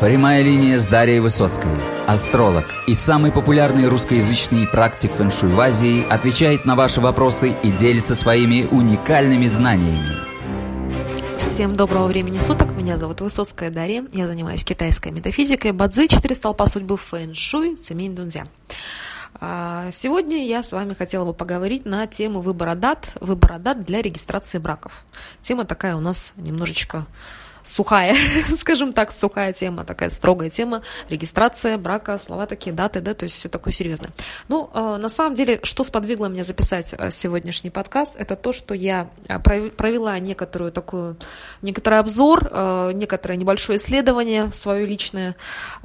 Прямая линия с Дарьей Высоцкой. Астролог и самый популярный русскоязычный практик фэншуй в Азии отвечает на ваши вопросы и делится своими уникальными знаниями. Всем доброго времени суток. Меня зовут Высоцкая Дарья. Я занимаюсь китайской метафизикой. Бадзи, четыре столпа судьбы, фэншуй, цемень дунзя. А, сегодня я с вами хотела бы поговорить на тему выбора дат, выбора дат для регистрации браков. Тема такая у нас немножечко сухая, скажем так, сухая тема, такая строгая тема, регистрация брака, слова такие, даты, да, то есть все такое серьезное. Ну, э, на самом деле, что сподвигло меня записать э, сегодняшний подкаст, это то, что я э, провела некоторую такую, некоторый обзор, некоторое небольшое исследование, свое личное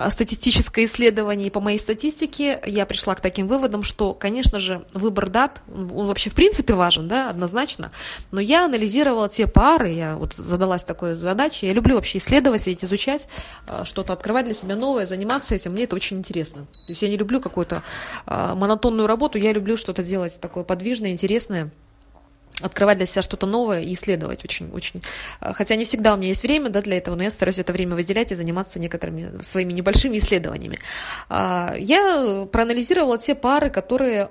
статистическое исследование, и по моей статистике я пришла к таким выводам, что, конечно же, выбор дат, он вообще в принципе важен, да, однозначно, но я анализировала те пары, я вот задалась такой задачей, я люблю вообще исследовать, изучать, э, что-то открывать для себя новое, заниматься этим. Мне это очень интересно. То есть я не люблю какую-то э, монотонную работу, я люблю что-то делать такое подвижное, интересное открывать для себя что-то новое и исследовать очень, очень. Э, хотя не всегда у меня есть время да, для этого, но я стараюсь это время выделять и заниматься некоторыми своими небольшими исследованиями. Я проанализировала те пары, которые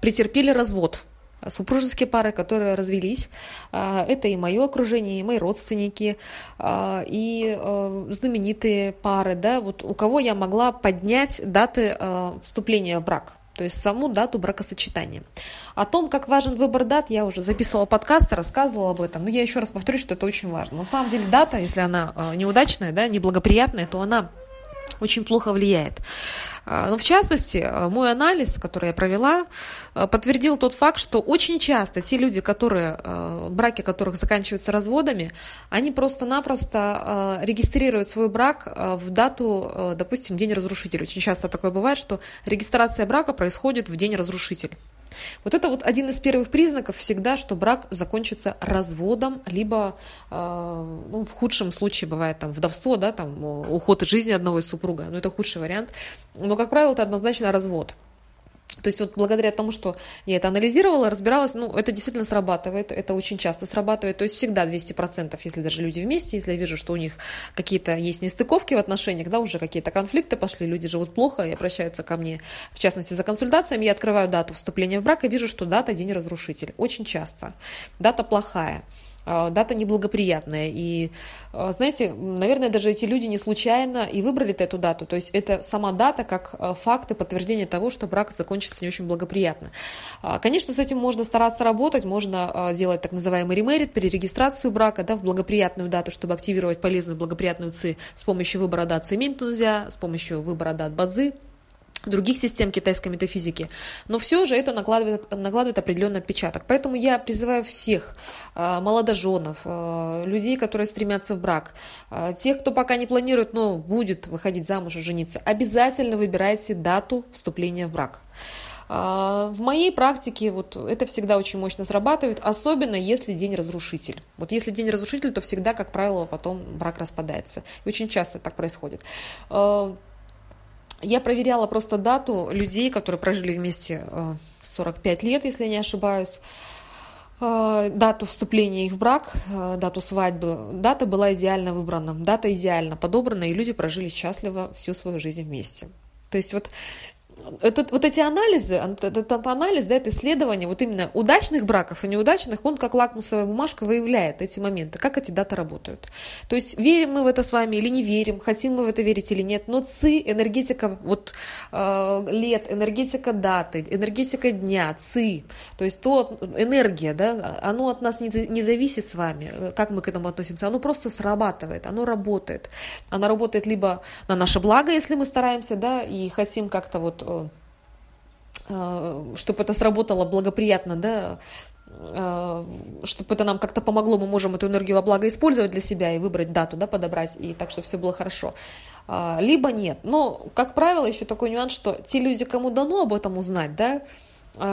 претерпели развод супружеские пары, которые развелись. А, это и мое окружение, и мои родственники, а, и а, знаменитые пары, да, вот у кого я могла поднять даты вступления в брак то есть саму дату бракосочетания. О том, как важен выбор дат, я уже записывала подкаст, рассказывала об этом, но я еще раз повторюсь, что это очень важно. На самом деле дата, если она неудачная, да, неблагоприятная, то она очень плохо влияет. А, Но ну, в частности, а, мой анализ, который я провела, а, подтвердил тот факт, что очень часто те люди, которые, браки которых заканчиваются разводами, они просто-напросто регистрируют свой брак в дату, допустим, день разрушителя. Очень часто такое бывает, что регистрация брака происходит в день разрушителя. Вот это вот один из первых признаков всегда, что брак закончится разводом, либо э, ну, в худшем случае бывает там вдовство, да, там уход из жизни одного из супруга, но это худший вариант. Но, как правило, это однозначно развод. То есть вот благодаря тому, что я это анализировала, разбиралась, ну, это действительно срабатывает, это очень часто срабатывает, то есть всегда 200%, если даже люди вместе, если я вижу, что у них какие-то есть нестыковки в отношениях, да, уже какие-то конфликты пошли, люди живут плохо и обращаются ко мне, в частности, за консультациями, я открываю дату вступления в брак и вижу, что дата день разрушитель, очень часто, дата плохая. А, дата неблагоприятная. И, а, знаете, наверное, даже эти люди не случайно и выбрали эту дату. То есть это сама дата как а, факт и подтверждение того, что брак закончится не очень благоприятно. Конечно, с этим можно стараться работать, можно делать так называемый ремерит, перерегистрацию брака да, в благоприятную дату, чтобы активировать полезную благоприятную ЦИ с помощью выбора дат Цементунзя, с помощью выбора дат Бадзи других систем китайской метафизики, но все же это накладывает, накладывает определенный отпечаток. Поэтому я призываю всех э, молодоженов, э, людей, которые стремятся в брак, э, тех, кто пока не планирует, но будет выходить замуж и жениться, обязательно выбирайте дату вступления в брак. В моей практике вот это всегда очень мощно срабатывает, особенно если день разрушитель. Вот если день разрушитель, то всегда, как правило, потом брак распадается. И очень часто так происходит. Я проверяла просто дату людей, которые прожили вместе 45 э, лет, если я не ошибаюсь. Э, дату вступления их в брак, э, дату свадьбы, дата была идеально выбрана, дата идеально подобрана, и люди прожили счастливо всю свою жизнь вместе. То есть вот этот, вот эти анализы, этот анализ, да, это исследование вот именно удачных браков и неудачных, он как лакмусовая бумажка выявляет эти моменты, как эти даты работают. То есть верим мы в это с вами или не верим, хотим мы в это верить или нет, но ЦИ, энергетика вот э, лет, энергетика даты, энергетика дня, ЦИ, то есть то энергия, да, оно от нас не, не зависит с вами, как мы к этому относимся, оно просто срабатывает, оно работает. Оно работает либо на наше благо, если мы стараемся, да, и хотим как-то вот э, чтобы это сработало благоприятно, да, э, чтобы это нам как-то помогло, мы можем эту энергию во благо использовать для себя и выбрать дату, да, подобрать, и так, чтобы все было хорошо. А, либо нет. Но, как правило, еще такой нюанс, что те люди, кому дано об этом узнать, да,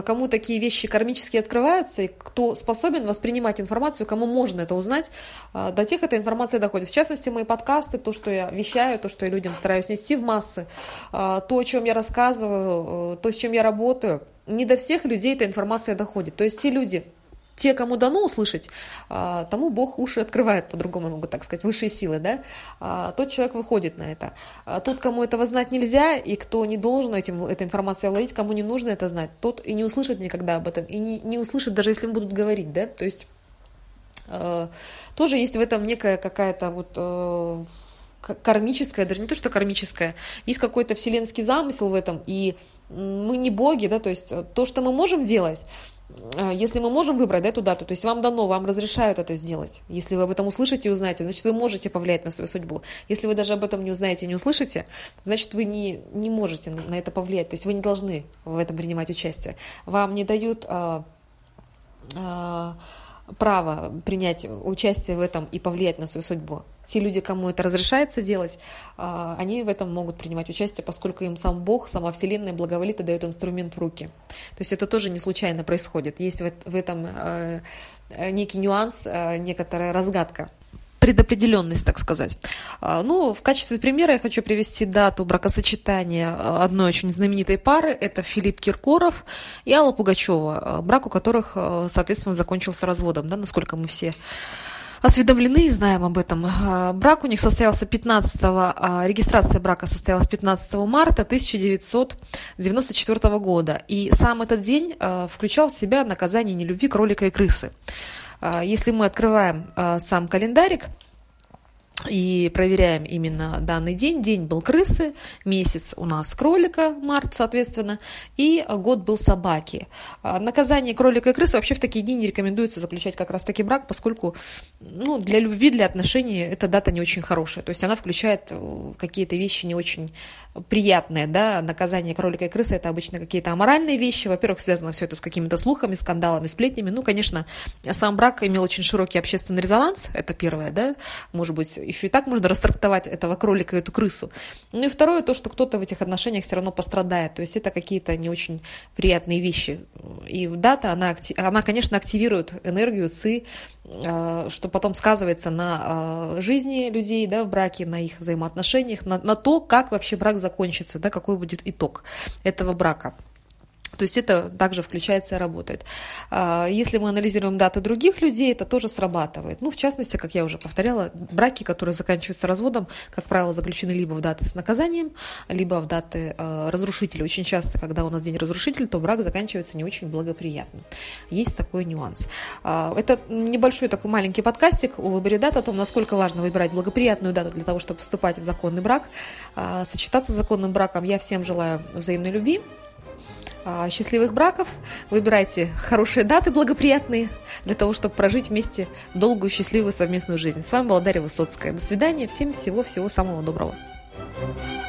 кому такие вещи кармически открываются, и кто способен воспринимать информацию, кому можно это узнать, а, до тех эта информация доходит. В частности, мои подкасты, то, что я вещаю, то, что я людям стараюсь нести в массы, а, то, о чем я рассказываю, то, с чем я работаю, не до всех людей эта информация доходит. То есть те люди, те, кому дано услышать, а, тому Бог уши открывает, по-другому могу так сказать, высшие силы, да, а, тот человек выходит на это. А тот, кому этого знать нельзя, и кто не должен этим, этой информацией овладеть, кому не нужно это знать, тот и не услышит никогда об этом, и не, не услышит, даже если им будут говорить, да, то есть тоже есть в этом некая какая-то вот кармическое, даже не то, что кармическое, есть какой-то вселенский замысел в этом, и мы не боги, да, то есть то, что мы можем делать, если мы можем выбрать да, эту дату, то есть вам дано, вам разрешают это сделать. Если вы об этом услышите и узнаете, значит, вы можете повлиять на свою судьбу. Если вы даже об этом не узнаете и не услышите, значит, вы не, не можете на это повлиять. То есть вы не должны в этом принимать участие. Вам не дают а, а, право принять участие в этом и повлиять на свою судьбу. Те люди, кому это разрешается делать, а, они в этом могут принимать участие, поскольку им сам Бог, сама Вселенная благоволит и дает инструмент в руки. То есть это тоже не случайно происходит. Есть в этом э, некий нюанс, э, некоторая разгадка предопределенность, так сказать. А, ну, в качестве примера я хочу привести дату бракосочетания одной очень знаменитой пары. Это Филипп Киркоров и Алла Пугачева, брак у которых, э, соответственно, закончился разводом, да, насколько мы все осведомлены и знаем об этом. А, брак у них состоялся 15 а, регистрация брака состоялась 15 марта 1994 года. И сам этот день включал в себя наказание нелюбви кролика и крысы. А, если мы открываем сам календарик, и проверяем именно данный день. День был крысы, месяц у нас кролика, март, соответственно, и год был собаки. А, наказание кролика и крысы вообще в такие дни не рекомендуется заключать как раз-таки брак, поскольку ну, для любви, для отношений эта дата не очень хорошая. То есть она включает э, какие-то вещи не очень приятные. Да? Наказание кролика и крысы – это обычно какие-то аморальные вещи. Во-первых, связано все это с какими-то слухами, скандалами, сплетнями. Ну, конечно, сам брак имел очень широкий общественный резонанс, это первое, да, может быть, еще и так можно растрактовать этого кролика и эту крысу. Ну и второе, то, что кто-то в этих отношениях все равно пострадает, то есть это какие-то не очень приятные вещи. И дата, она, она конечно, активирует энергию ЦИ, а, что потом сказывается на а, жизни людей да, в браке, на их взаимоотношениях, на, на то, как вообще брак закончится, да, какой будет итог этого брака. То есть это также включается и работает. А, если мы анализируем даты других людей, это тоже срабатывает. Ну, в частности, как я уже повторяла, браки, которые заканчиваются разводом, как правило, заключены либо в даты с наказанием, либо в даты а, разрушителя. Очень часто, когда у нас день разрушителя, то брак заканчивается не очень благоприятно. Есть такой нюанс. А, это небольшой такой маленький подкастик о выборе дат, о том, насколько важно выбирать благоприятную дату для того, чтобы вступать в законный брак, сочетаться с законным браком. Я всем желаю взаимной любви, счастливых браков. Выбирайте хорошие даты благоприятные для того, чтобы прожить вместе долгую, счастливую совместную жизнь. С вами была Дарья Высоцкая. До свидания. Всем всего-всего самого доброго. thank you